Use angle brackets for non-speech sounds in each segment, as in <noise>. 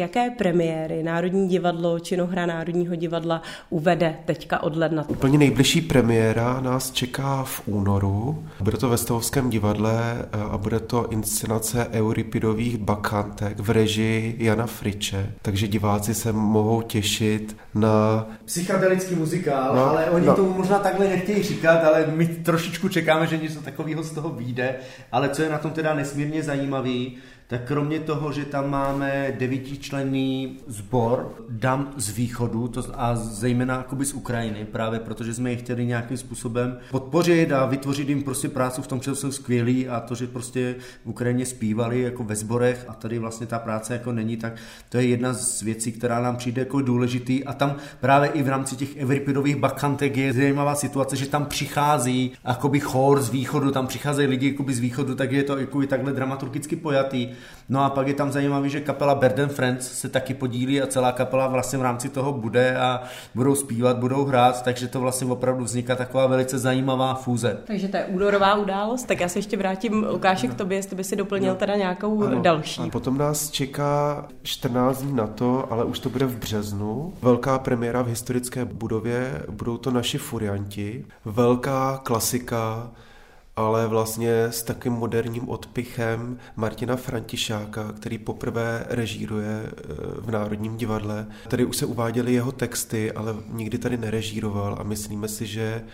Jaké premiéry Národní divadlo, činohra Národního divadla uvede teďka od ledna? Úplně nejbližší premiéra nás čeká v únoru. Bude to ve Stavovském divadle eh, a bude to inscenace Euripidových bakantek v režii Jana Friče. Takže diváci se mohou těšit na... Psychedelický muzikál, no, ale oni no. to možná takhle nechtějí říkat, ale my trošičku čekáme, že něco takového z toho vyjde. Ale co je na tom teda nesmírně zajímavý, tak kromě toho, že tam máme devítičlenný sbor dam z východu to, a zejména jakoby z Ukrajiny, právě protože jsme je chtěli nějakým způsobem podpořit a vytvořit jim prostě práci v tom, že jsou skvělí a to, že prostě v Ukrajině zpívali jako ve sborech a tady vlastně ta práce jako není, tak to je jedna z věcí, která nám přijde jako důležitý. A tam právě i v rámci těch Evripidových bakantek je zajímavá situace, že tam přichází jakoby chor z východu, tam přicházejí lidi jakoby z východu, tak je to jakoby takhle dramaturgicky pojatý No a pak je tam zajímavý, že kapela Berden Friends se taky podílí a celá kapela vlastně v rámci toho bude a budou zpívat, budou hrát, takže to vlastně opravdu vzniká taková velice zajímavá fúze. Takže to je únorová událost, tak já se ještě vrátím Lukáši k tobě, jestli by si doplnil no. teda nějakou ano. další. A potom nás čeká 14 dní na to, ale už to bude v březnu. Velká premiéra v historické budově, budou to naši furianti. Velká klasika ale vlastně s takým moderním odpichem Martina Františáka, který poprvé režíruje eh, v Národním divadle. Tady už se uváděly jeho texty, ale nikdy tady nerežíroval a myslíme si, že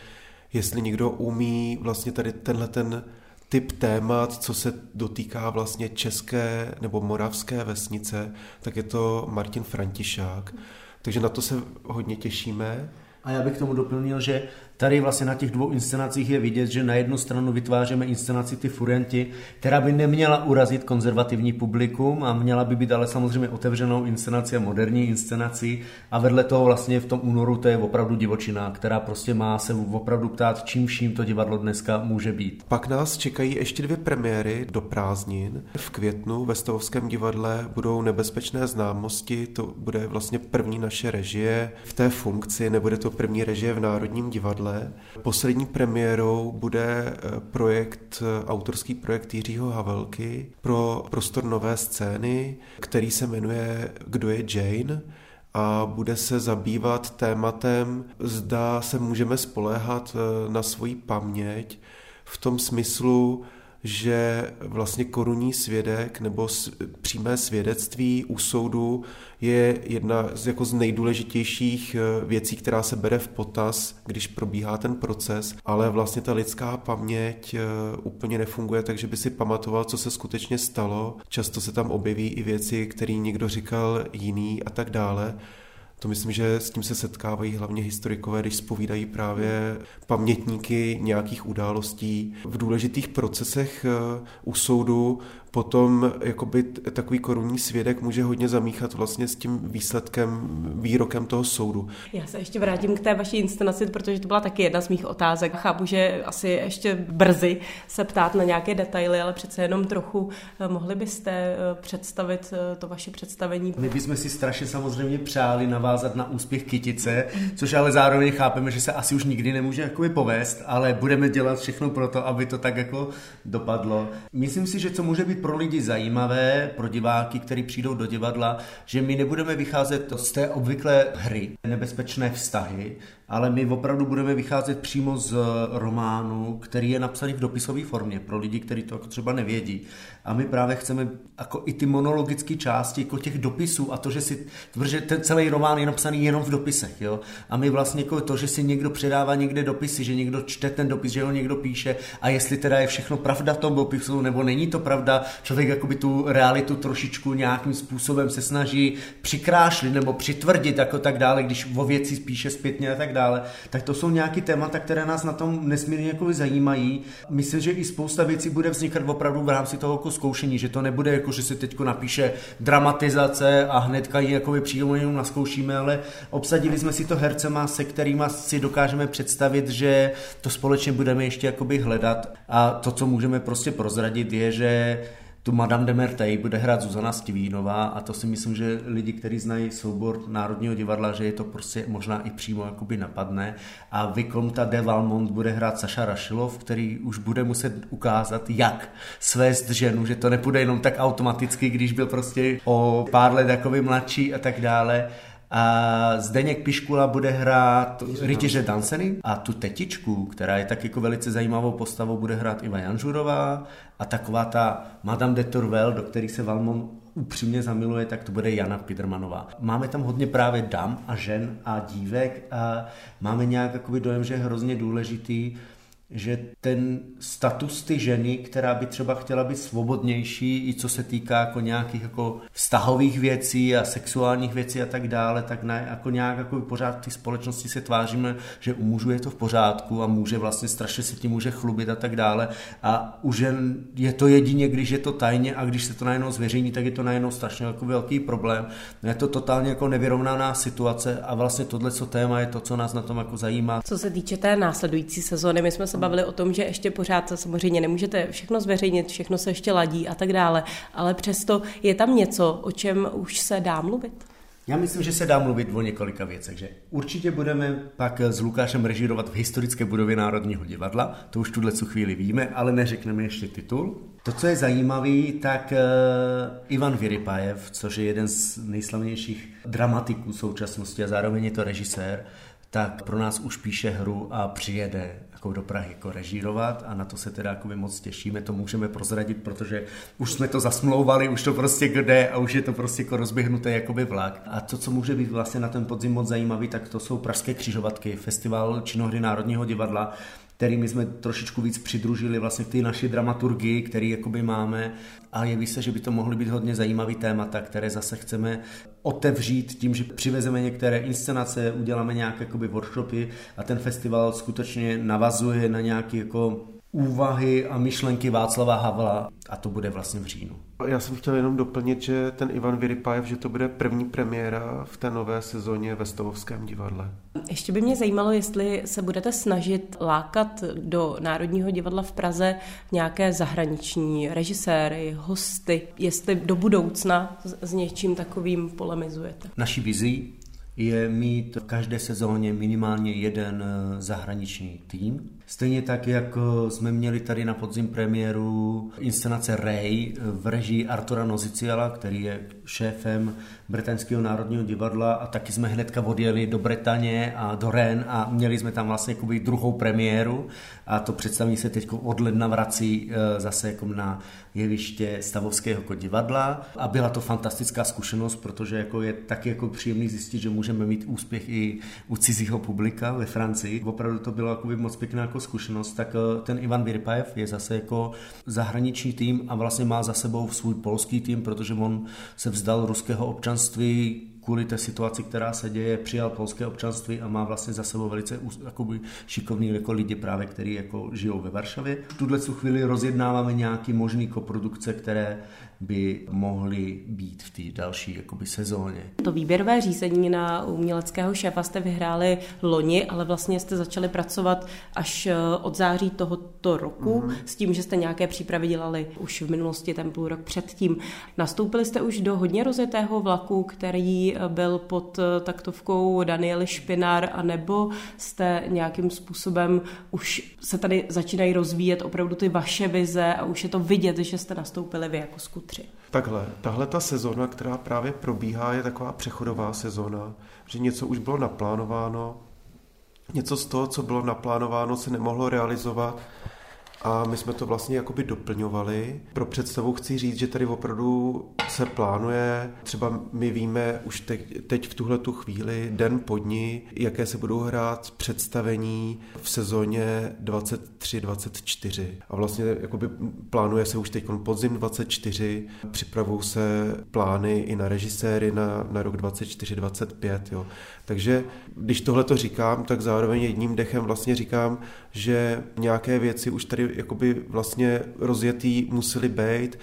jestli někdo umí vlastně tady tenhle ten typ témat, co se dotýká vlastně české nebo moravské vesnice, tak je to Martin Františák. Takže na to se hodně těšíme. A já bych tomu doplnil, že Tady vlastně na těch dvou inscenacích je vidět, že na jednu stranu vytváříme inscenaci ty Furianti, která by neměla urazit konzervativní publikum a měla by být ale samozřejmě otevřenou inscenací a moderní inscenací a vedle toho vlastně v tom únoru to je opravdu divočina, která prostě má se opravdu ptát, čím vším to divadlo dneska může být. Pak nás čekají ještě dvě premiéry do prázdnin. V květnu ve Stavovském divadle budou nebezpečné známosti, to bude vlastně první naše režie v té funkci, nebude to první režie v Národním divadle, divadle. Poslední premiérou bude eh, projekt, eh, autorský projekt Jiřího Havelky pro prostor nové scény, který se jmenuje Kdo je Jane? a bude se zabývat tématem, zda se můžeme spoléhat eh, na svoji paměť v tom smyslu, že vlastně korunní svědek nebo přímé svědectví u soudu je jedna z, jako z nejdůležitějších eh, věcí, která se bere v potaz, když probíhá ten proces, ale vlastně ta lidská paměť eh, úplně nefunguje, takže by si pamatoval, co se skutečně stalo. Často se tam objeví i věci, které někdo říkal jiný a tak dále. To myslím, že s tím se setkávají hlavně historikové, když spovídají právě pamětníky nějakých událostí. V důležitých procesech eh, u soudu potom jakoby takový korunní svědek může hodně zamíchat vlastně s tím výsledkem, výrokem toho soudu. Já se ještě vrátím k té vaší inscenaci, protože to byla taky jedna z mých otázek. Chápu, že asi ještě brzy se ptát na nějaké detaily, ale přece jenom trochu eh, mohli byste eh, představit eh, to vaše představení. My bychom si strašně samozřejmě přáli navázat na úspěch Kytice, což ale zároveň chápeme, že se asi už nikdy nemůže jakoby povést, ale budeme dělat všechno pro to, aby to tak jako dopadlo. Myslím si, že co může být pro lidi zajímavé, pro diváky, kteří přijdou do divadla, že my nebudeme vycházet z té obvyklé hry, nebezpečné vztahy, ale my opravdu budeme vycházet přímo z románu, který je napsaný v dopisové formě pro lidi, kteří to třeba nevědí. A my právě chceme jako i ty monologické části jako těch dopisů a to, že si, protože ten celý román je napsaný jenom v dopisech, jo. A my vlastně jako to, že si někdo předává někde dopisy, že někdo čte ten dopis, že ho někdo píše a jestli teda je všechno pravda v tom dopisu, nebo není to pravda, člověk jakoby tu realitu trošičku nějakým způsobem se snaží přikrášlit nebo přitvrdit jako tak dále, když o věci spíše zpětně a tak dále tak to jsou nějaké témata, které nás na tom nesmírně jako zajímají. Myslím, že i spousta věcí bude vznikat opravdu v rámci toho jako zkoušení, že to nebude jako, že se teď napíše dramatizace a hnedka ji jako přímo jenom naskoušíme, ale obsadili jsme si to hercema, se kterými si dokážeme představit, že to společně budeme ještě jakoby hledat. A to, co můžeme prostě prozradit, je, že tu Madame de Mertej bude hrát Zuzana Stivínová a to si myslím, že lidi, kteří znají soubor Národního divadla, že je to prostě možná i přímo jakoby napadne. A Vikomta de Valmont bude hrát Saša Rašilov, který už bude muset ukázat, jak svést ženu, že to nepůjde jenom tak automaticky, když byl prostě o pár let jakoby mladší a tak dále. A Zdeněk Piškula bude hrát rytíře Danceny a tu tetičku, která je tak jako velice zajímavou postavou, bude hrát Iva Janžurová a taková ta Madame de Tourvel, do kterých se Valmon upřímně zamiluje, tak to bude Jana Pidermanová. Máme tam hodně právě dam a žen a dívek a máme nějak dojem, že je hrozně důležitý že ten status ty ženy, která by třeba chtěla být svobodnější, i co se týká jako nějakých jako vztahových věcí a sexuálních věcí a tak dále, tak ne, jako nějak jako pořád v té společnosti se tváříme, že u mužů je to v pořádku a může vlastně strašně se tím může chlubit a tak dále. A u žen je to jedině, když je to tajně a když se to najednou zveřejní, tak je to najednou strašně jako velký problém. Je to totálně jako nevyrovnaná situace a vlastně tohle co téma je to, co nás na tom jako zajímá. Co se týče té následující sezóny, my jsme se bavili o tom, že ještě pořád samozřejmě nemůžete všechno zveřejnit, všechno se ještě ladí a tak dále, ale přesto je tam něco, o čem už se dá mluvit? Já myslím, že se dá mluvit o několika věcech, že určitě budeme pak s Lukášem režírovat v historické budově Národního divadla, to už tuhle chvíli víme, ale neřekneme ještě titul. To, co je zajímavý, tak uh, Ivan Vyrypajev, což je jeden z nejslavnějších dramatiků současnosti a zároveň je to režisér, tak pro nás už píše hru a přijede jako do Prahy jako režírovat a na to se teda jako moc těšíme, to můžeme prozradit, protože už jsme to zasmlouvali, už to prostě jde a už je to prostě jako rozběhnutý jakoby vlak. A to, co může být vlastně na ten podzim moc zajímavý, tak to jsou Pražské křižovatky, festival činohry Národního divadla, kterými jsme trošičku víc přidružili vlastně k té naší dramaturgii, který jakoby máme. A jeví se, že by to mohly být hodně zajímavý témata, které zase chceme otevřít tím, že přivezeme některé inscenace, uděláme nějaké jakoby workshopy a ten festival skutečně navazuje na nějaké jako úvahy a myšlenky Václava Havla a to bude vlastně v říjnu. Já jsem chtěl jenom doplnit, že ten Ivan Vyrypajev, že to bude první premiéra v té nové sezóně ve Stovovském divadle. Ještě by mě zajímalo, jestli se budete snažit lákat do Národního divadla v Praze nějaké zahraniční režiséry, hosty, jestli do budoucna s něčím takovým polemizujete. Naší vizí je mít v každé sezóně minimálně jeden eh, zahraniční tým. Stejně tak, jak eh, jsme měli tady na podzim premiéru inscenace Ray eh, v režii Artura Noziciala, který je šéfem Britanského národního divadla a taky jsme hnedka odjeli do Bretaně a do Rennes a měli jsme tam vlastně jakoby druhou premiéru a to představení se teď od ledna vrací zase jako na jeviště Stavovského divadla a byla to fantastická zkušenost, protože jako je taky jako příjemný zjistit, že můžeme mít úspěch i u cizího publika ve Francii. Opravdu to bylo jako moc pěkná jako zkušenost, tak eh, ten Ivan Virpajev je zase jako zahraniční tým a vlastně má za sebou svůj polský tým, protože on se vzdal ruského občanství kvůli té situaci, která se děje, přijal polské občanství a má vlastně za sebou velice jakoby, šikovný jako lidi právě, kteří jako žijou ve Varšavě. V tuhle chvíli rozjednáváme nějaký možný koprodukce, které by mohly být v té další jakoby, sezóně. To výběrové řízení na uměleckého šéfa jste vyhráli loni, ale vlastně jste začali pracovat až eh, od září tohoto roku mm-hmm. s tím, že jste nějaké přípravy dělali už v minulosti, ten půl rok předtím. Nastoupili jste už do hodně rozjetého vlaku, který byl pod eh, taktovkou Daniely Špinár, anebo jste nějakým způsobem už se tady začínají rozvíjet opravdu ty vaše vize a už je to vidět, že jste nastoupili vy jako skutečně tři. Takhle, tahle ta sezona, která právě probíhá, je taková přechodová sezona, že něco už bylo naplánováno, něco z toho, co bylo naplánováno, se nemohlo realizovat a my jsme to vlastně jakoby doplňovali. Pro představu chci říct, že tady opravdu se plánuje, třeba my víme už teď, teď v tuhle tu chvíli, den po dní, jaké se budou hrát představení v sezóně 23-24. A vlastně jakoby plánuje se už teď podzim 24, připravují se plány i na režiséry na, na rok 24-25. Jo. Takže když tohle to říkám, tak zároveň jedním dechem vlastně říkám, že nějaké věci už tady jakoby vlastně rozjetý museli být,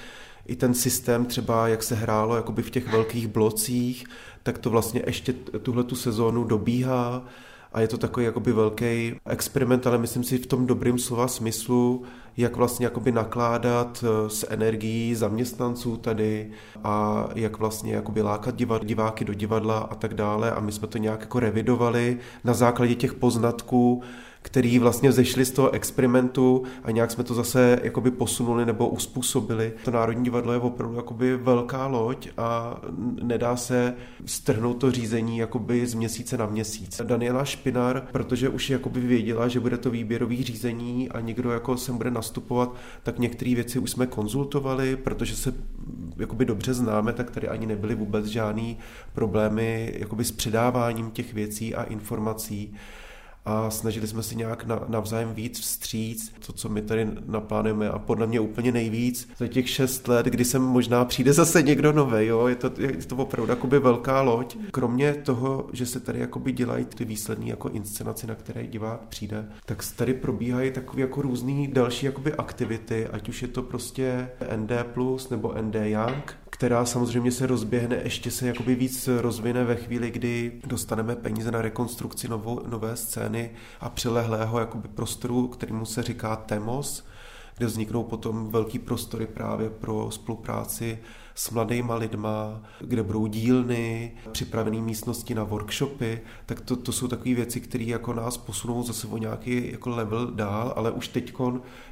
i ten systém třeba, jak se hrálo jakoby v těch velkých blocích, tak to vlastně ještě tuhle tu sezónu dobíhá a je to takový jakoby velký experiment, ale myslím si v tom dobrým slova smyslu, jak vlastně jakoby nakládat eh, s energií zaměstnanců tady a jak vlastně jakoby lákat diváky do divadla a tak dále. A my jsme to nějak jako revidovali na základě těch poznatků, který vlastně vzešli z toho experimentu a nějak jsme to zase jakoby posunuli nebo uspůsobili. To Národní divadlo je opravdu jakoby velká loď a nedá se strhnout to řízení jakoby z měsíce na měsíc. Daniela Špinar, protože už jakoby věděla, že bude to výběrový řízení a někdo jako sem bude nastupovat, tak některé věci už jsme konzultovali, protože se jakoby dobře známe, tak tady ani nebyly vůbec žádný problémy jakoby s předáváním těch věcí a informací a snažili jsme si nějak navzájem víc vstříc, to, co my tady naplánujeme a podle mě úplně nejvíc za těch šest let, kdy sem možná přijde zase někdo nový, jo, je to, je to opravdu jakoby velká loď. Kromě toho, že se tady jakoby dělají ty výsledné jako inscenace, na které divák přijde, tak tady probíhají takové jako různé další jakoby aktivity, ať už je to prostě ND+, nebo ND Young, která samozřejmě se rozběhne, ještě se jakoby víc rozvine ve chvíli, kdy dostaneme peníze na rekonstrukci novou, nové scény a přilehlého jakoby prostoru, kterýmu se říká TEMOS, kde vzniknou potom velký prostory právě pro spolupráci s mladýma lidma, kde budou dílny, připravené místnosti na workshopy, tak to, to jsou takové věci, které jako nás posunou zase o nějaký jako level dál, ale už teď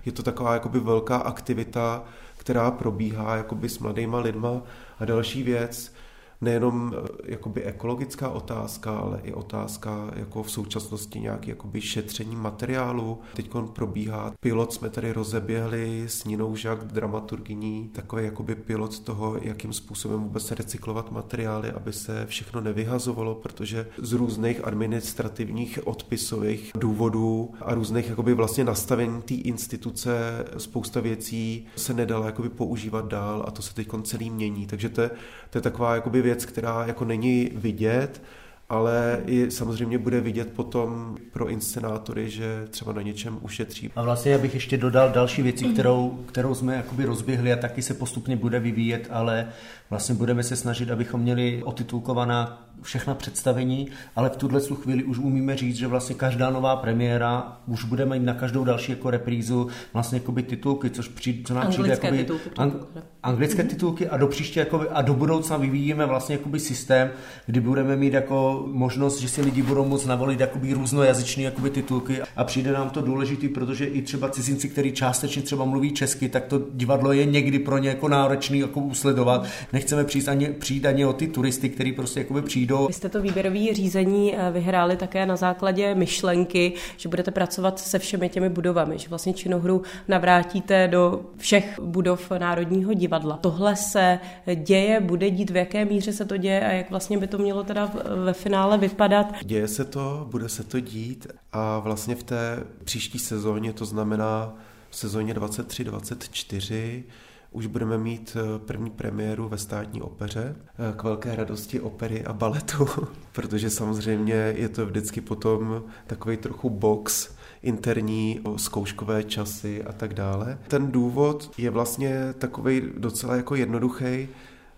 je to taková jakoby velká aktivita, která probíhá jakoby s mladýma lidma. A další věc, nejenom eh, jakoby ekologická otázka, ale i otázka jako v současnosti nějaký jakoby šetření materiálu. Teď probíhá pilot, jsme tady rozeběhli s Ninou Žak, dramaturgyní, takový jakoby pilot toho, jakým způsobem vůbec recyklovat materiály, aby se všechno nevyhazovalo, protože z různých administrativních odpisových důvodů a různých jakoby vlastně nastavení té instituce spousta věcí se nedala jakoby používat dál a to se teď celý mění. Takže to je, to je taková jakoby věc, která jako není vidět, ale i samozřejmě bude vidět potom pro inscenátory, že třeba na něčem ušetří. A vlastně já bych ještě dodal další věci, kterou, kterou jsme jakoby rozběhli a taky se postupně bude vyvíjet, ale vlastně budeme se snažit, abychom měli otitulkovaná všechna představení, ale v tuhle chvíli už umíme říct, že vlastně každá nová premiéra už budeme mít na každou další jako reprízu vlastně jakoby titulky, což přijde, co nám anglické přijde jakoby, titulky, ang, anglické mm-hmm. titulky a do příště jakoby, a do budoucna vyvíjíme vlastně jakoby systém, kdy budeme mít jako možnost, že si lidi budou moct navolit jakoby různojazyční jakoby titulky a přijde nám to důležitý, protože i třeba cizinci, kteří částečně třeba mluví česky, tak to divadlo je někdy pro ně jako náročný jako usledovat. Nechceme přijít ani, přijít ani o ty turisty, kteří prostě jakoby přijdou. Vy jste to výběrové řízení eh, vyhráli také na základě myšlenky, že budete pracovat se všemi těmi budovami, že vlastně činohru navrátíte do všech budov Národního divadla. Tohle se děje, bude dít, v jaké míře se to děje a jak vlastně by to mělo teda ve finále vypadat? Děje se to, bude se to dít a vlastně v té příští sezóně, to znamená v sezóně 23-24, už budeme mít eh, první premiéru ve státní opeře eh, k velké radosti opery a baletu, <laughs> protože samozřejmě je to vždycky potom takový trochu box interní, zkouškové časy a tak dále. Ten důvod je vlastně takový docela jako jednoduchý,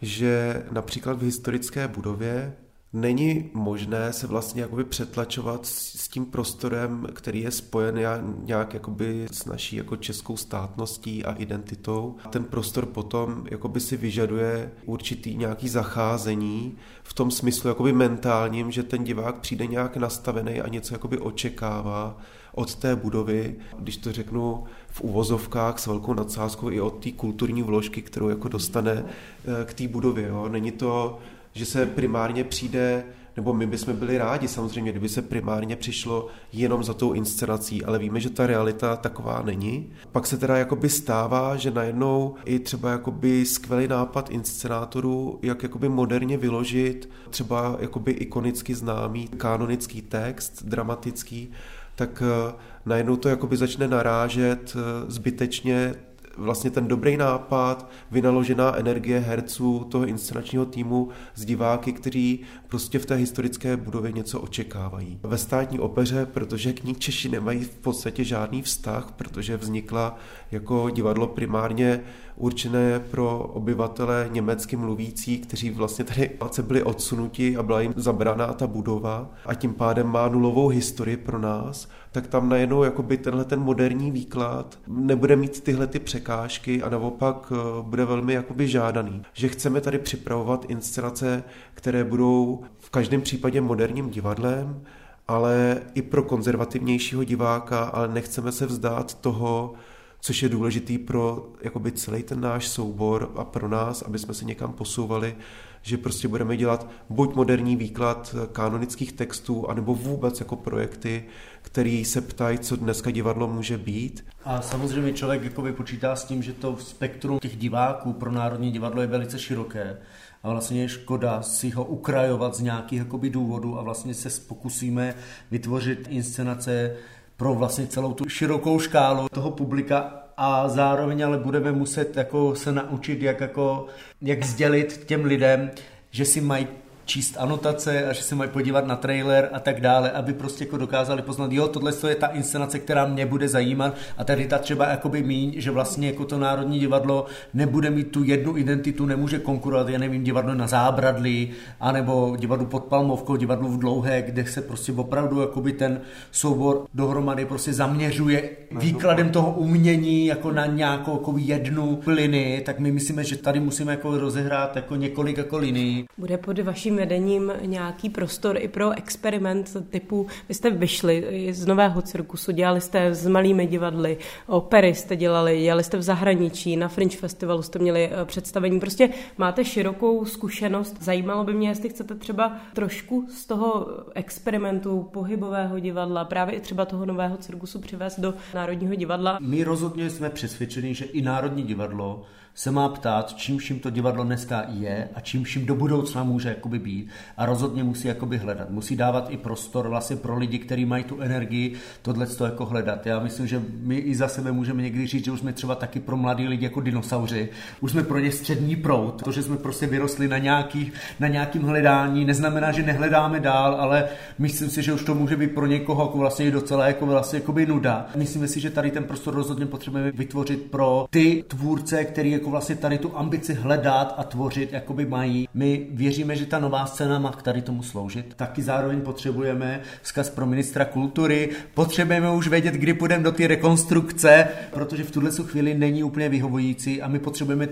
že například v historické budově není možné se vlastně jakoby přetlačovat s tím prostorem, který je spojen nějak jakoby s naší jako českou státností a identitou. Ten prostor potom jakoby si vyžaduje určitý nějaký zacházení v tom smyslu jakoby mentálním, že ten divák přijde nějak nastavený a něco jakoby očekává od té budovy, když to řeknu v uvozovkách s velkou nadsázkou i od té kulturní vložky, kterou jako dostane eh, k té budově. Jo. Není to že se primárně přijde, nebo my bychom byli rádi samozřejmě, kdyby se primárně přišlo jenom za tou inscenací, ale víme, že ta realita taková není. Pak se teda jakoby stává, že najednou i třeba jakoby skvělý nápad inscenátorů, jak jakoby moderně vyložit třeba jakoby ikonicky známý kanonický text, dramatický, tak eh, najednou to jakoby začne narážet eh, zbytečně vlastně ten dobrý nápad, vynaložená energie herců toho inscenačního týmu z diváky, kteří prostě v té historické budově něco očekávají. Ve státní opeře, protože k ní Češi nemají v podstatě žádný vztah, protože vznikla jako divadlo primárně určené pro obyvatele německy mluvící, kteří vlastně tady byli odsunuti a byla jim zabraná ta budova a tím pádem má nulovou historii pro nás, tak tam najednou jakoby tenhle ten moderní výklad nebude mít tyhle ty překážky a naopak eh, bude velmi jakoby žádaný. Že chceme tady připravovat inscenace, které budou v každém případě moderním divadlem, ale i pro konzervativnějšího diváka, ale nechceme se vzdát toho, což je důležitý pro jakoby celý ten náš soubor a pro nás, aby jsme se někam posouvali, že prostě budeme dělat buď moderní výklad kanonických textů, anebo vůbec jako projekty, který se ptají, co dneska divadlo může být. A samozřejmě člověk jakoby počítá s tím, že to spektrum těch diváků pro Národní divadlo je velice široké a vlastně je škoda si ho ukrajovat z nějakých jakoby důvodů a vlastně se pokusíme vytvořit inscenace pro vlastně celou tu širokou škálu toho publika a zároveň ale budeme muset jako se naučit, jak, jako, jak sdělit těm lidem, že si mají číst anotace a že se mají podívat na trailer a tak dále, aby prostě jako dokázali poznat, jo, tohle je ta inscenace, která mě bude zajímat a tady ta třeba jakoby míň, že vlastně jako to Národní divadlo nebude mít tu jednu identitu, nemůže konkurovat, já nevím, divadlo na zábradlí, anebo divadlo pod Palmovkou, divadlo v Dlouhé, kde se prostě opravdu jakoby ten soubor dohromady prostě zaměřuje výkladem toho umění jako na nějakou jako jednu linii, tak my myslíme, že tady musíme jako rozehrát jako několik jako linií. Bude pod vaším vedením nějaký prostor i pro experiment typu, vy jste vyšli z nového cirkusu, dělali jste s malými divadly, opery jste dělali, dělali jste v zahraničí, na Fringe Festivalu jste měli eh, představení, prostě máte širokou zkušenost. Zajímalo by mě, jestli chcete třeba trošku z toho experimentu pohybového divadla, právě i třeba toho nového cirkusu přivést do Národního divadla. My rozhodně jsme přesvědčeni, že i Národní divadlo se má ptát, čím vším to divadlo dneska je a čím vším do budoucna může jakoby být a rozhodně musí jakoby hledat. Musí dávat i prostor vlastně pro lidi, kteří mají tu energii tohle to jako hledat. Já myslím, že my i za sebe můžeme někdy říct, že už jsme třeba taky pro mladý lidi jako dinosauři, už jsme pro ně střední prout. To, že jsme prostě vyrostli na, nějakých, na nějakým hledání, neznamená, že nehledáme dál, ale myslím si, že už to může být pro někoho jako vlastně docela jako vlastně jakoby nuda. Myslím si, že tady ten prostor rozhodně potřebujeme vytvořit pro ty tvůrce, který jako vlastně tady tu ambici hledat a tvořit, jakoby mají. My věříme, že ta nová scéna má k tady tomu sloužit. Taky zároveň potřebujeme vzkaz pro ministra kultury, potřebujeme už vědět, kdy půjdeme do té rekonstrukce, protože v tuhle chvíli není úplně vyhovující a my potřebujeme,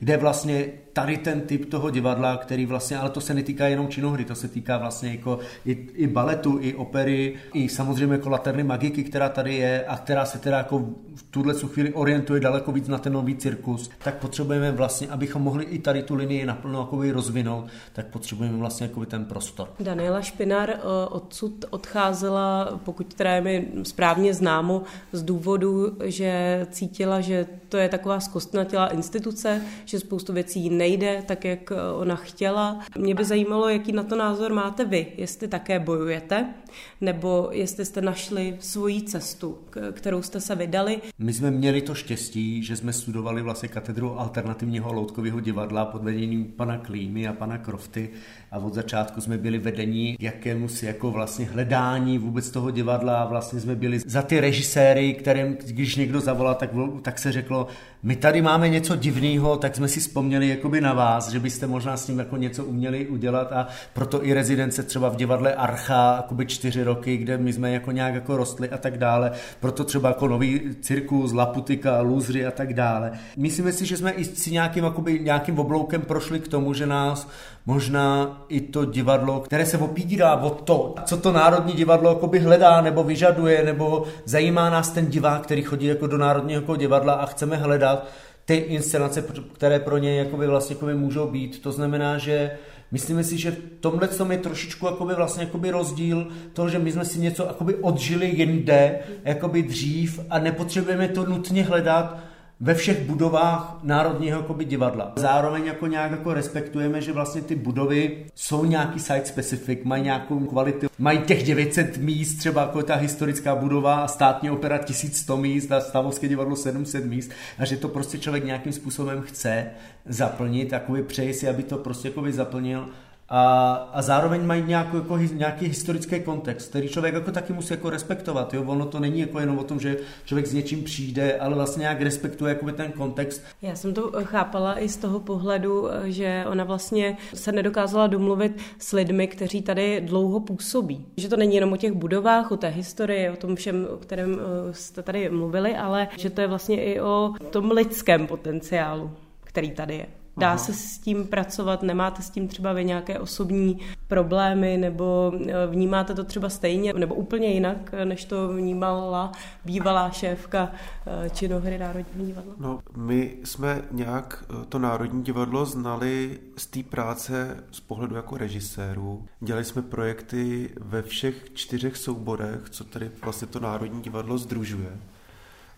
kde vlastně tady ten typ toho divadla, který vlastně, ale to se netýká jenom činohry, to se týká vlastně jako i, i baletu, i opery, i samozřejmě jako laterny magiky, která tady je a která se teda jako v tuhle chvíli orientuje daleko víc na ten nový cirkus, tak potřebujeme vlastně, abychom mohli i tady tu linii naplno jako rozvinout, tak potřebujeme vlastně jako ten prostor. Daniela Špinar eh, odsud odcházela, pokud teda je mi správně známo, z důvodu, že cítila, že to je taková zkostnatělá instituce, že spoustu věcí nejde tak, jak eh, ona chtěla. Mě by zajímalo, jaký na to názor máte vy, jestli také bojujete, nebo jestli jste našli svoji cestu, kterou jste se vydali. My jsme měli to štěstí, že jsme studovali vlastně katedru alternativního loutkového divadla pod vedením pana Klímy a pana Krofty a od začátku jsme byli vedení jakému si jako vlastně hledání vůbec toho divadla a vlastně jsme byli za ty režiséry, kterým, když někdo zavolal, tak, tak se řeklo, my tady máme něco divného, tak jsme si vzpomněli jakoby na vás, že byste možná s tím jako něco uměli udělat a proto i rezidence třeba v divadle Archa, jakoby čtyři roky, kde my jsme jako nějak jako rostli a tak dále, proto třeba jako nový cirkus, Laputika, Lůzři a tak dále. Myslíme si, že jsme i si nějakým, jakoby, nějakým obloukem prošli k tomu, že nás možná i to divadlo, které se opírá o to, co to Národní divadlo jakoby hledá nebo vyžaduje, nebo zajímá nás ten divák, který chodí jako do Národního jako divadla a chceme hledat ty inscenace, které pro ně jakoby vlastně jakoby můžou být. To znamená, že Myslíme si, že v tomhle tom je trošičku jakoby vlastně jakoby rozdíl toho, že my jsme si něco jakoby odžili jinde, jakoby dřív a nepotřebujeme to nutně hledat ve všech budovách Národního jakoby, divadla. Zároveň jako nějak jako respektujeme, že vlastně ty budovy jsou nějaký site specific, mají nějakou kvalitu, mají těch 900 míst, třeba jako ta historická budova státní opera 1100 míst a stavovské divadlo 700 míst. A že to prostě člověk nějakým způsobem chce zaplnit, takový přeji si, aby to prostě jakoby zaplnil a, a zároveň mají nějakou, jako, nějaký historický kontext, který člověk jako taky musí jako respektovat. Jo? Ono to není jako jenom o tom, že člověk s něčím přijde, ale vlastně nějak respektuje jakoby ten kontext. Já jsem to chápala i z toho pohledu, že ona vlastně se nedokázala domluvit s lidmi, kteří tady dlouho působí. Že to není jenom o těch budovách, o té historii, o tom všem, o kterém eh, jste tady mluvili, ale že to je vlastně i o tom lidském potenciálu, který tady je. Dá Aha. se s tím pracovat, nemáte s tím třeba vy nějaké osobní problémy, nebo eh, vnímáte to třeba stejně, nebo úplně jinak, než to vnímala bývalá šéfka eh, činohry Národní divadla? No, my jsme nějak eh, to Národní divadlo znali z té práce z pohledu jako režisérů. Dělali jsme projekty ve všech čtyřech souborech, co tady vlastně to Národní divadlo združuje.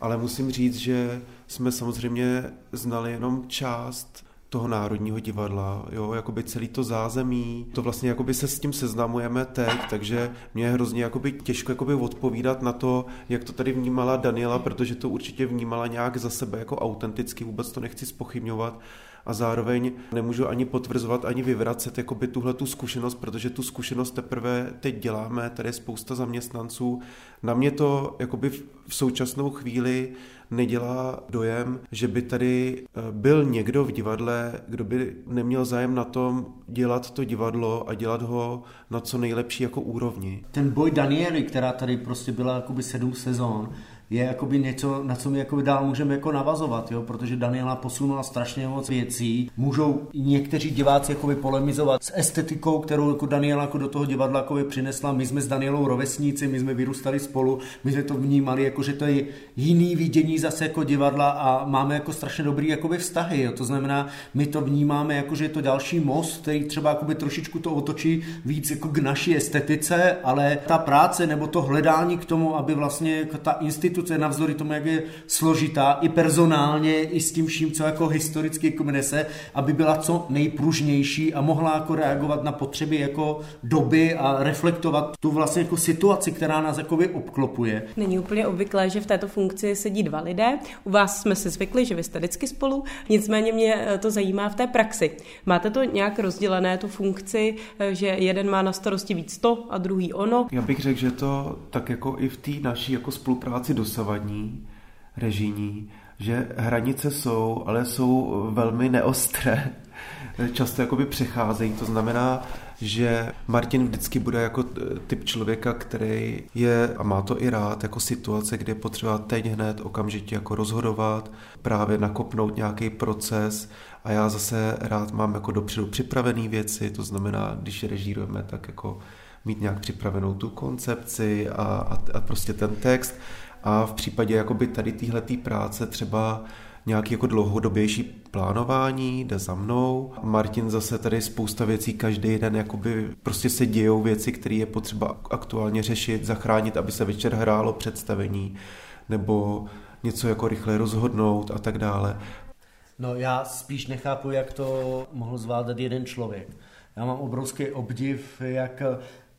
Ale musím říct, že jsme samozřejmě znali jenom část toho Národního divadla, jo, jakoby celý to zázemí, to vlastně jakoby se s tím seznamujeme teď, takže mě je hrozně jakoby těžko jakoby odpovídat na to, jak to tady vnímala Daniela, protože to určitě vnímala nějak za sebe jako autenticky, vůbec to nechci spochybňovat, a zároveň nemůžu ani potvrzovat, ani vyvracet jakoby tuhle tu zkušenost, protože tu zkušenost teprve teď děláme, tady je spousta zaměstnanců. Na mě to jakoby v současnou chvíli nedělá dojem, že by tady eh, byl někdo v divadle, kdo by neměl zájem na tom dělat to divadlo a dělat ho na co nejlepší jako úrovni. Ten boj Daniely, která tady prostě byla jakoby sedm sezon, je jakoby něco, na co my jakoby dál můžeme jako navazovat, jo? protože Daniela posunula strašně moc věcí. Můžou někteří diváci jakoby polemizovat s estetikou, kterou jako Daniela jako do toho divadla jakoby přinesla. My jsme s Danielou rovesníci, my jsme vyrůstali spolu, my jsme to vnímali, jako že to je jiný vidění zase jako divadla a máme jako strašně dobrý jakoby vztahy. Jo? To znamená, my to vnímáme jako, že je to další most, který třeba jakoby trošičku to otočí víc jako k naší estetice, ale ta práce nebo to hledání k tomu, aby vlastně jako ta instituce instituce navzdory tomu, jak je složitá, i personálně, i s tím vším, co jako historicky jako nese, aby byla co nejpružnější a mohla jako reagovat na potřeby jako doby a reflektovat tu vlastně jako situaci, která nás jako obklopuje. Není úplně obvyklé, že v této funkci sedí dva lidé. U vás jsme si zvykli, že vy jste vždycky spolu, nicméně mě eh, to zajímá v té praxi. Máte to nějak rozdělené, tu funkci, eh, že jeden má na starosti víc to a druhý ono? Já bych řekl, že to tak jako i v té naší jako spolupráci dosavadní, režijní, že hranice jsou, ale jsou velmi neostré. <laughs> Často jakoby přecházejí, to znamená, že Martin vždycky bude jako typ člověka, který je, a má to i rád, jako situace, kde je potřeba teď hned okamžitě jako rozhodovat, právě nakopnout nějaký proces. A já zase rád mám jako dopředu připravené věci, to znamená, když režírujeme, tak jako mít nějak připravenou tu koncepci a, a, a prostě ten text a v případě jakoby tady téhletý práce třeba nějaký jako dlouhodobější plánování, jde za mnou. Martin zase tady spousta věcí, každý den jakoby prostě se dějou věci, které je potřeba aktuálně řešit, zachránit, aby se večer hrálo představení, nebo něco jako rychle rozhodnout a tak dále. No já spíš nechápu, jak to mohl zvládat jeden člověk. Já mám obrovský obdiv, jak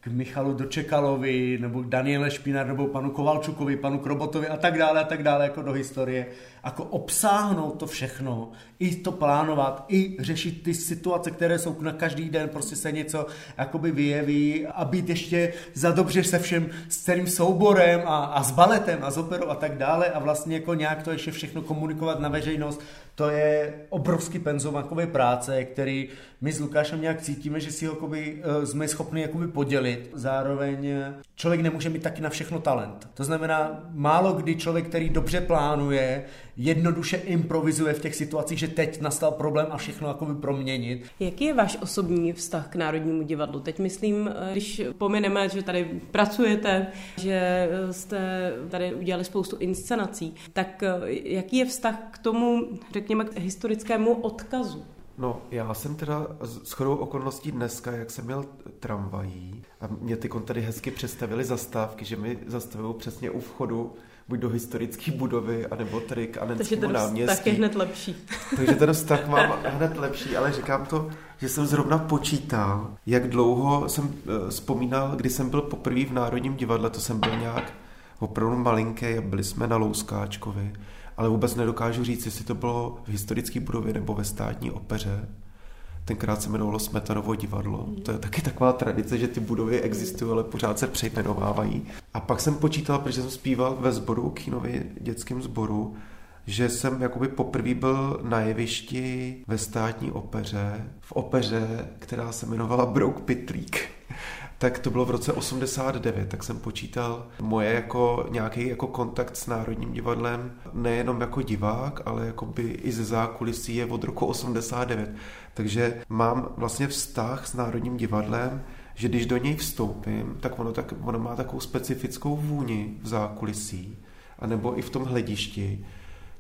Michalu Dočekalovi, nebo Daniele Špinar, nebo panu Kovalčukovi, panu Krobotovi a tak dále a tak dále jako do historie. Jako obsáhnout to všechno, i to plánovat, i řešit ty situace, které jsou na každý den, prostě se něco jakoby vyjeví a být ještě za dobře se všem, s celým souborem a, a s baletem a s operou a tak dále a vlastně jako nějak to ještě všechno komunikovat na veřejnost, to je obrovský penzum jakoby práce, který my s Lukášem nějak cítíme, že si ho jakoby, uh, jsme schopni jakoby podělit. Zároveň eh, člověk nemůže mít taky na všechno talent. To znamená, málo kdy člověk, který dobře plánuje, jednoduše improvizuje v těch situacích, že teď nastal problém a všechno jakoby proměnit. Jaký je váš osobní vztah k Národnímu divadlu? Teď myslím, eh, když pomineme, že tady pracujete, že jste tady udělali spoustu inscenací, tak jaký je vztah k tomu, řekněme, k historickému odkazu? No, já jsem teda s chodou okolností dneska, jak jsem měl tramvají, a mě ty tady hezky představili zastávky, že mi zastavují přesně u vchodu buď do historické budovy, anebo tady k Anenskému náměstí. Takže ten hned lepší. Takže ten vztah mám hned lepší, ale říkám to, že jsem zrovna počítal, jak dlouho jsem uh, vzpomínal, kdy jsem byl poprvé v Národním divadle, to jsem byl nějak opravdu malinký a byli jsme na Louskáčkovi, ale vůbec nedokážu říct, jestli to bylo v historické budově nebo ve státní opeře. Tenkrát se jmenovalo Smetanovo divadlo. To je taky taková tradice, že ty budovy existují, ale pořád se přejmenovávají. A pak jsem počítal, protože jsem zpíval ve sboru, Kínově dětském sboru, že jsem jakoby poprvé byl na jevišti ve státní opeře, v opeře, která se jmenovala Brouk Pitlík tak to bylo v roce 89, tak jsem počítal moje jako nějaký jako kontakt s Národním divadlem, nejenom jako divák, ale jako by i ze zákulisí je od roku 89. Takže mám vlastně vztah s Národním divadlem, že když do něj vstoupím, tak ono, tak ono má takovou specifickou vůni v zákulisí, anebo i v tom hledišti,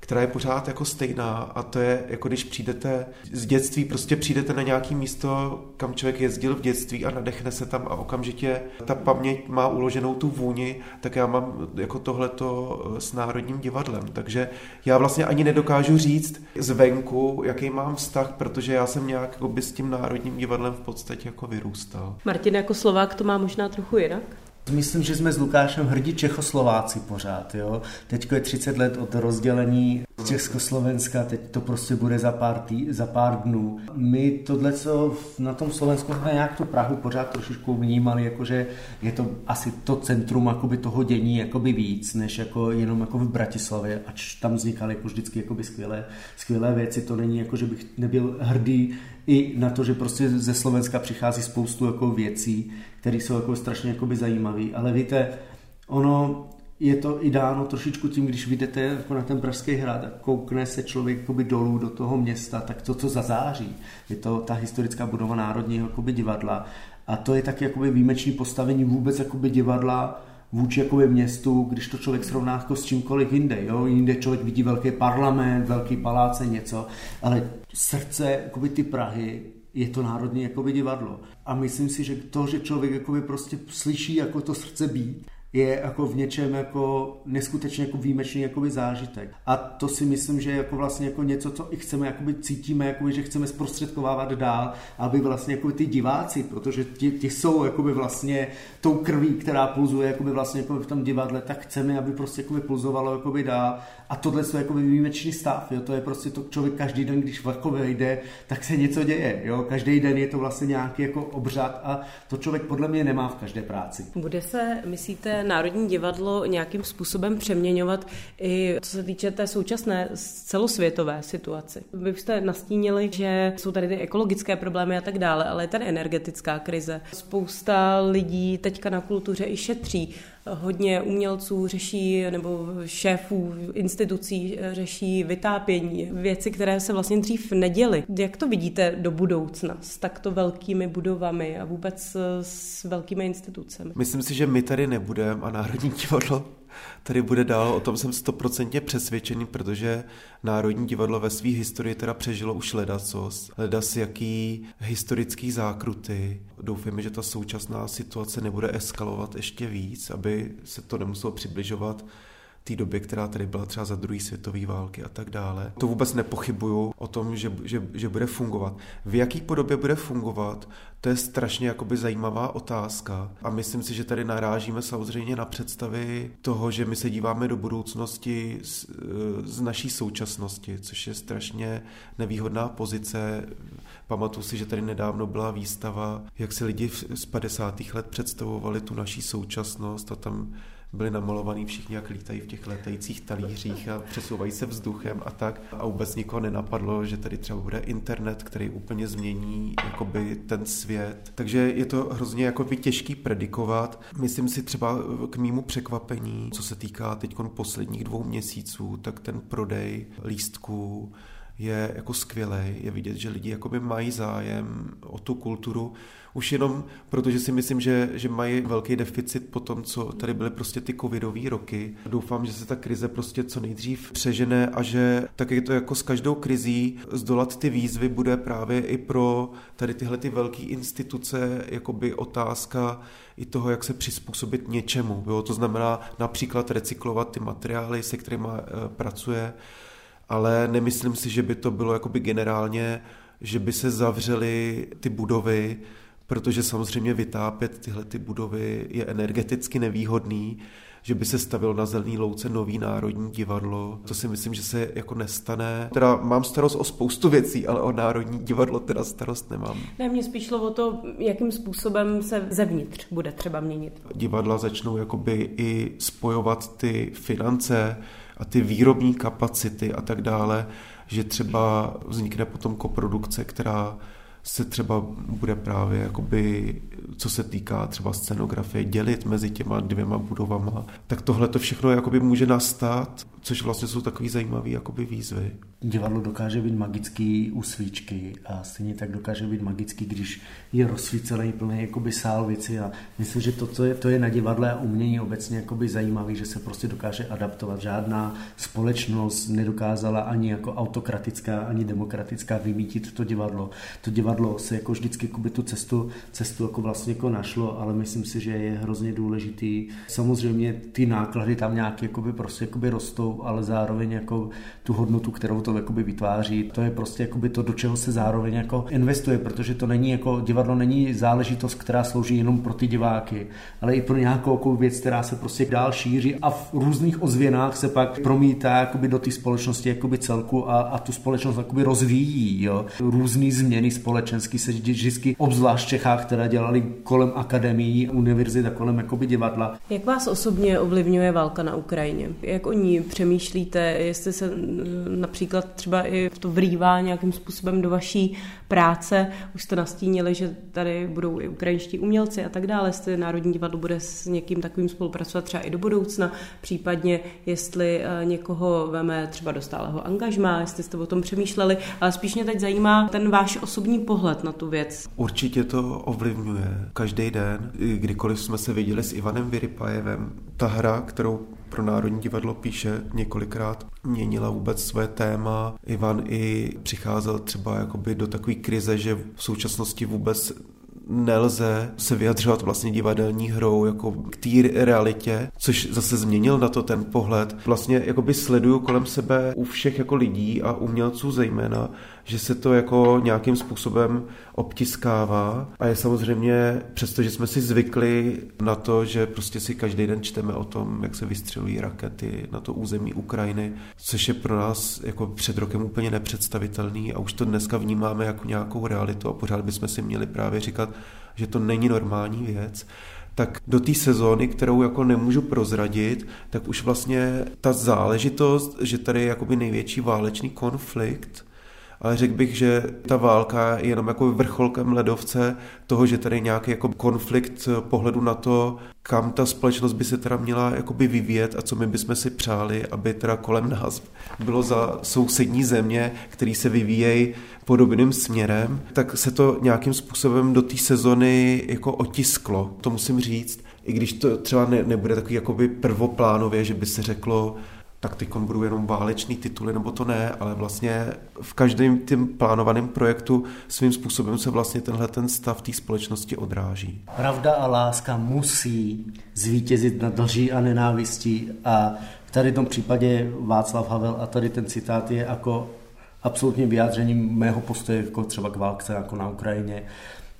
která je pořád jako stejná a to je jako když přijdete z dětství, prostě přijdete na nějaký místo, kam člověk jezdil v dětství a nadechne se tam a okamžitě ta paměť má uloženou tu vůni, tak já mám jako tohleto eh, s Národním divadlem. Takže já vlastně ani nedokážu říct zvenku, jaký mám vztah, protože já jsem nějak jako by s tím Národním divadlem v podstatě jako vyrůstal. Martin jako Slovák to má možná trochu jinak? Myslím, že jsme s Lukášem hrdí Čechoslováci pořád. Jo? Teď je 30 let od rozdělení Československa, teď to prostě bude za pár, tý, za pár dnů. My tohle, co na tom Slovensku jsme nějak tu Prahu pořád trošičku vnímali, jakože je to asi to centrum jakoby toho dění jakoby víc, než jako jenom jako v Bratislavě, ač tam vznikaly jako vždycky jakoby skvělé, skvělé věci. To není jako, že bych nebyl hrdý i na to, že prostě ze Slovenska přichází spoustu jako věcí, které jsou jako strašně jakoby zajímavé. Ale víte, ono je to i dáno trošičku tím, když vidíte jako na ten Pražský hrad a koukne se člověk jakoby dolů do toho města, tak to, co zazáří, je to ta historická budova Národního jakoby divadla. A to je taky jakoby výjimečný postavení vůbec jakoby divadla vůči jakoby městu, když to člověk srovná jako s čímkoliv jinde. Jo? Jinde člověk vidí velký parlament, velký paláce, něco, ale srdce jakoby ty Prahy je to národní jakoby divadlo. A myslím si, že to, že člověk jakoby prostě slyší jako to srdce být, je jako v něčem jako neskutečně jako výjimečný jakoby zážitek. A to si myslím, že je jako vlastně jako něco, co i chceme, jakoby cítíme, jakoby, že chceme zprostředkovávat dál, aby vlastně jakoby ty diváci, protože ti, ti jsou jakoby vlastně tou krví, která pulzuje jakoby vlastně jakoby v tom divadle, tak chceme, aby prostě jakoby pulzovalo jakoby dál. A tohle je jakoby výjimečný stav, jo? to je prostě to člověk každý den, když vlakové jde, tak se něco děje. Jo? Každý den je to vlastně nějaký jako obřad a to člověk podle mě nemá v každé práci. Bude se, myslíte, Národní divadlo nějakým způsobem přeměňovat i co se týče té současné celosvětové situaci. Vy jste nastínili, že jsou tady ty ekologické problémy a tak dále, ale je tady energetická krize. Spousta lidí teďka na kultuře i šetří. Hodně umělců řeší, nebo šéfů institucí řeší vytápění, věci, které se vlastně dřív neděly. Jak to vidíte do budoucna s takto velkými budovami a vůbec s velkými institucemi? Myslím si, že my tady nebudeme a Národní divadlo tady bude dál, o tom jsem stoprocentně přesvědčený, protože Národní divadlo ve své historii teda přežilo už ledacos, ledas jaký historický zákruty. Doufejme, že ta současná situace nebude eskalovat ještě víc, aby se to nemuselo přibližovat té době, která tady byla třeba za druhé světové války a tak dále. To vůbec nepochybuju o tom, že, že, že bude fungovat. V jaký podobě bude fungovat, to je strašně jakoby zajímavá otázka a myslím si, že tady narážíme samozřejmě na představy toho, že my se díváme do budoucnosti z, z naší současnosti, což je strašně nevýhodná pozice. Pamatuju si, že tady nedávno byla výstava, jak si lidi z 50. let představovali tu naší současnost a tam byli namalovaní všichni, jak lítají v těch letajících talířích a přesouvají se vzduchem a tak. A vůbec nikoho nenapadlo, že tady třeba bude internet, který úplně změní jakoby ten svět. Takže je to hrozně jakoby těžký predikovat. Myslím si třeba k mýmu překvapení, co se týká teď posledních dvou měsíců, tak ten prodej lístků je jako skvělý. Je vidět, že lidi jakoby mají zájem o tu kulturu, už jenom protože si myslím, že, že mají velký deficit po tom, co tady byly prostě ty covidové roky. Doufám, že se ta krize prostě co nejdřív přežene a že tak je to jako s každou krizí, zdolat ty výzvy bude právě i pro tady tyhle ty velké instituce jakoby otázka i toho, jak se přizpůsobit něčemu. Jo? To znamená například recyklovat ty materiály, se kterými e, pracuje, ale nemyslím si, že by to bylo jakoby generálně, že by se zavřely ty budovy, protože samozřejmě vytápět tyhle ty budovy je energeticky nevýhodný, že by se stavilo na zelený louce nový národní divadlo. To si myslím, že se jako nestane. Teda mám starost o spoustu věcí, ale o národní divadlo teda starost nemám. Ne, mě spíš šlo o to, jakým způsobem se zevnitř bude třeba měnit. Divadla začnou jakoby i spojovat ty finance a ty výrobní kapacity a tak dále, že třeba vznikne potom koprodukce, která se třeba bude právě, jakoby, co se týká třeba scenografie, dělit mezi těma dvěma budovama, tak tohle to všechno jakoby může nastat, což vlastně jsou takové zajímavé jakoby výzvy. Divadlo dokáže být magický u svíčky a stejně tak dokáže být magický, když je rozsvícený plný jakoby sál věci a myslím, že to, co je, to je na divadle a umění obecně jakoby zajímavý, že se prostě dokáže adaptovat. Žádná společnost nedokázala ani jako autokratická, ani demokratická vymítit to divadlo. To divadlo se jako vždycky jakoby tu cestu, cestu jako vlastně jako našlo, ale myslím si, že je hrozně důležitý. Samozřejmě ty náklady tam nějak jakoby prostě jakoby rostou, ale zároveň jako tu hodnotu, kterou to jakoby vytváří, to je prostě jakoby to, do čeho se zároveň jako investuje, protože to není jako divadlo není záležitost, která slouží jenom pro ty diváky, ale i pro nějakou jako věc, která se prostě dál šíří a v různých ozvěnách se pak promítá jakoby do té společnosti jakoby celku a, a tu společnost jakoby rozvíjí. Jo. Různé změny společenské se vždycky, obzvlášť v Čechách, které dělali kolem akademií, univerzit a kolem jakoby divadla. Jak vás osobně ovlivňuje válka na Ukrajině? Jak o ní přemýšlíte, jestli se například třeba i to vrývá nějakým způsobem do vaší práce? Už jste nastínili, že tady budou i ukrajinští umělci a tak dále, jestli Národní divadlo bude s někým takovým spolupracovat třeba i do budoucna, případně jestli eh, někoho veme třeba do stáleho angažma, jestli jste o tom přemýšleli, ale spíš mě teď zajímá ten váš osobní pohled na tu věc. Určitě to ovlivňuje. Každý den, kdykoliv jsme se viděli s Ivanem Vyrypajevem, ta hra, kterou pro Národní divadlo píše několikrát, měnila vůbec své téma. Ivan i přicházel třeba jakoby do takové krize, že v současnosti vůbec nelze se vyjadřovat vlastně divadelní hrou jako k té realitě, což zase změnil na to ten pohled. Vlastně jakoby sleduju kolem sebe u všech jako lidí a umělců zejména, že se to jako nějakým způsobem obtiskává. A je samozřejmě, přestože jsme si zvykli na to, že prostě si každý den čteme o tom, jak se vystřelují rakety na to území Ukrajiny, což je pro nás jako před rokem úplně nepředstavitelný a už to dneska vnímáme jako nějakou realitu a pořád bychom si měli právě říkat, že to není normální věc, tak do té sezóny, kterou jako nemůžu prozradit, tak už vlastně ta záležitost, že tady je jakoby největší válečný konflikt, ale řekl bych, že ta válka je jenom jako vrcholkem ledovce toho, že tady nějaký jako konflikt pohledu na to, kam ta společnost by se teda měla jakoby vyvíjet a co my bychom si přáli, aby teda kolem nás bylo za sousední země, který se vyvíjejí podobným směrem, tak se to nějakým způsobem do té sezony jako otisklo, to musím říct. I když to třeba ne, nebude takový jakoby prvoplánově, že by se řeklo, tak teď budou jenom válečný tituly, nebo to ne, ale vlastně v každém tím plánovaném projektu svým způsobem se vlastně tenhle ten stav té společnosti odráží. Pravda a láska musí zvítězit nad lží a nenávistí a v tady tom případě Václav Havel a tady ten citát je jako absolutně vyjádřením mého postoje jako třeba k válce jako na Ukrajině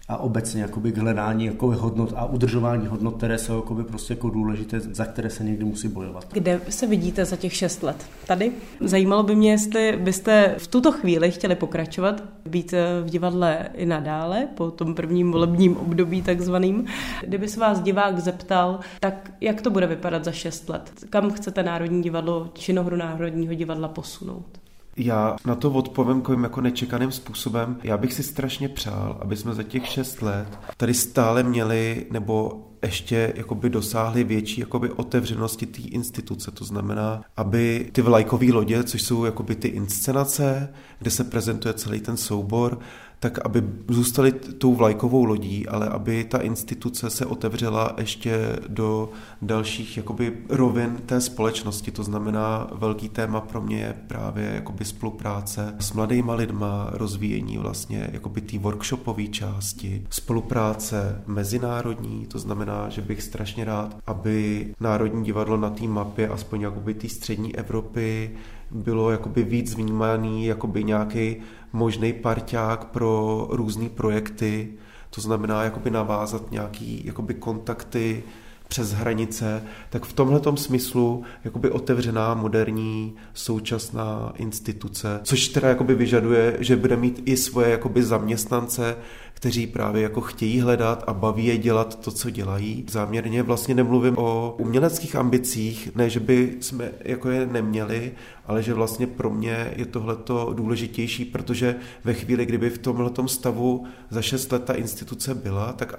a obecně jakoby k hledání jakoby hodnot a udržování hodnot, které jsou jakoby prostě jako důležité, za které se někdy musí bojovat. Kde se vidíte za těch šest let? Tady? Zajímalo by mě, jestli byste v tuto chvíli chtěli pokračovat, být eh, v divadle i nadále, po tom prvním volebním období takzvaným. Kdyby se vás divák zeptal, tak jak to bude vypadat za šest let? Kam chcete Národní divadlo, činohru Národního divadla posunout? Já na to odpovím takovým jako nečekaným způsobem. Já bych si strašně přál, aby jsme za těch šest let tady stále měli, nebo ještě jakoby dosáhli větší jakoby otevřenosti té instituce. To znamená, aby ty vlajkové lodě, což jsou jakoby ty inscenace, kde se prezentuje celý ten soubor, tak aby zůstali tou vlajkovou lodí, ale aby ta instituce se otevřela ještě do dalších jakoby rovin té společnosti. To znamená, velký téma pro mě je právě jakoby spolupráce s mladýma lidma, rozvíjení vlastně jakoby té workshopové části, spolupráce mezinárodní, to znamená, že bych strašně rád, aby Národní divadlo na té mapě, aspoň jakoby té střední Evropy, bylo jakoby víc vnímaný jakoby nějaký možný parťák pro různé projekty, to znamená jakoby navázat nějaký jakoby kontakty přes hranice, tak v tomhle smyslu jakoby otevřená, moderní, současná instituce, což teda jakoby vyžaduje, že bude mít i svoje jakoby zaměstnance, kteří právě jako chtějí hledat a baví je dělat to, co dělají. Záměrně vlastně nemluvím o uměleckých ambicích, ne, že by jsme jako je neměli, ale že vlastně pro mě je tohleto důležitější, protože ve chvíli, kdyby v tomhletom stavu za šest let ta instituce byla, tak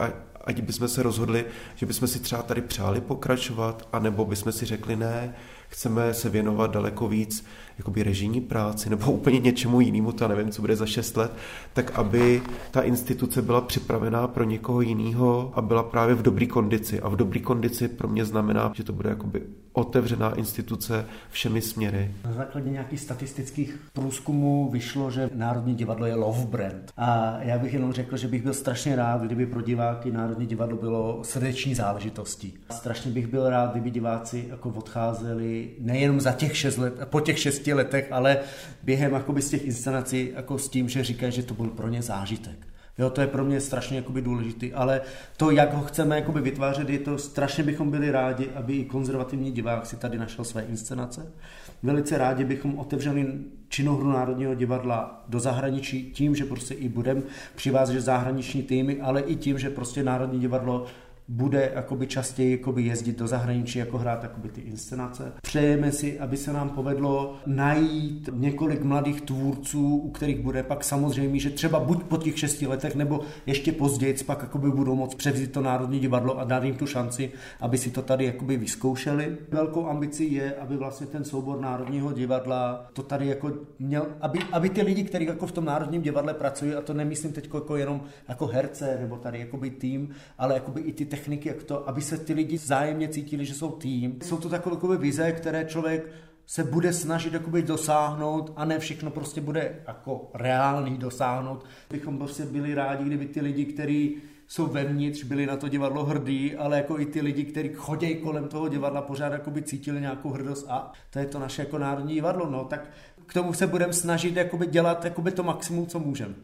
ať bychom se rozhodli, že bychom si třeba tady přáli pokračovat, anebo bychom si řekli ne, chceme se věnovat daleko víc jakoby režijní práci nebo <laughs> úplně něčemu jinému, to nevím, co bude za 6 let, tak aby ta instituce byla připravená pro někoho jiného a byla právě v dobré kondici. A v dobré kondici pro mě znamená, že to bude jakoby otevřená instituce všemi směry. Na základě nějakých statistických průzkumů vyšlo, že Národní divadlo je love brand. A já bych jenom řekl, že bych byl strašně rád, kdyby pro diváky Národní divadlo bylo srdeční záležitostí. Strašně bych byl rád, kdyby diváci jako odcházeli nejenom za těch šest let, po těch šesti letech, ale během jakoby z těch inscenací jako s tím, že říkají, že to byl pro ně zážitek. Jo, to je pro mě strašně jakoby důležitý, ale to, jak ho chceme jakoby vytvářet, je to strašně bychom byli rádi, aby i konzervativní divák si tady našel své inscenace. Velice rádi bychom otevřeli činohru Národního divadla do zahraničí tím, že prostě i budeme přivázet zahraniční týmy, ale i tím, že prostě Národní divadlo bude jakoby častěji jakoby jezdit do zahraničí, jako hrát jakoby ty inscenace. Přejeme si, aby se nám povedlo najít několik mladých tvůrců, u kterých bude pak samozřejmě, že třeba buď po těch šesti letech, nebo ještě později pak jakoby budou moct převzít to Národní divadlo a dát jim tu šanci, aby si to tady jakoby vyzkoušeli. Velkou ambicí je, aby vlastně ten soubor Národního divadla to tady jako měl, aby, aby ty lidi, kteří jako v tom Národním divadle pracují, a to nemyslím teď jako jenom jako herce nebo tady jakoby tým, ale jakoby i ty techniky, jak to, aby se ty lidi zájemně cítili, že jsou tým. Jsou to takové, vize, které člověk se bude snažit jakoby dosáhnout a ne všechno prostě bude jako reálný dosáhnout. Bychom prostě byli rádi, kdyby ty lidi, kteří jsou vevnitř, byli na to divadlo hrdí, ale jako i ty lidi, kteří chodí kolem toho divadla, pořád jakoby cítili nějakou hrdost a to je to naše jako národní divadlo, no, tak k tomu se budeme snažit jakoby dělat jakoby to maximum, co můžeme.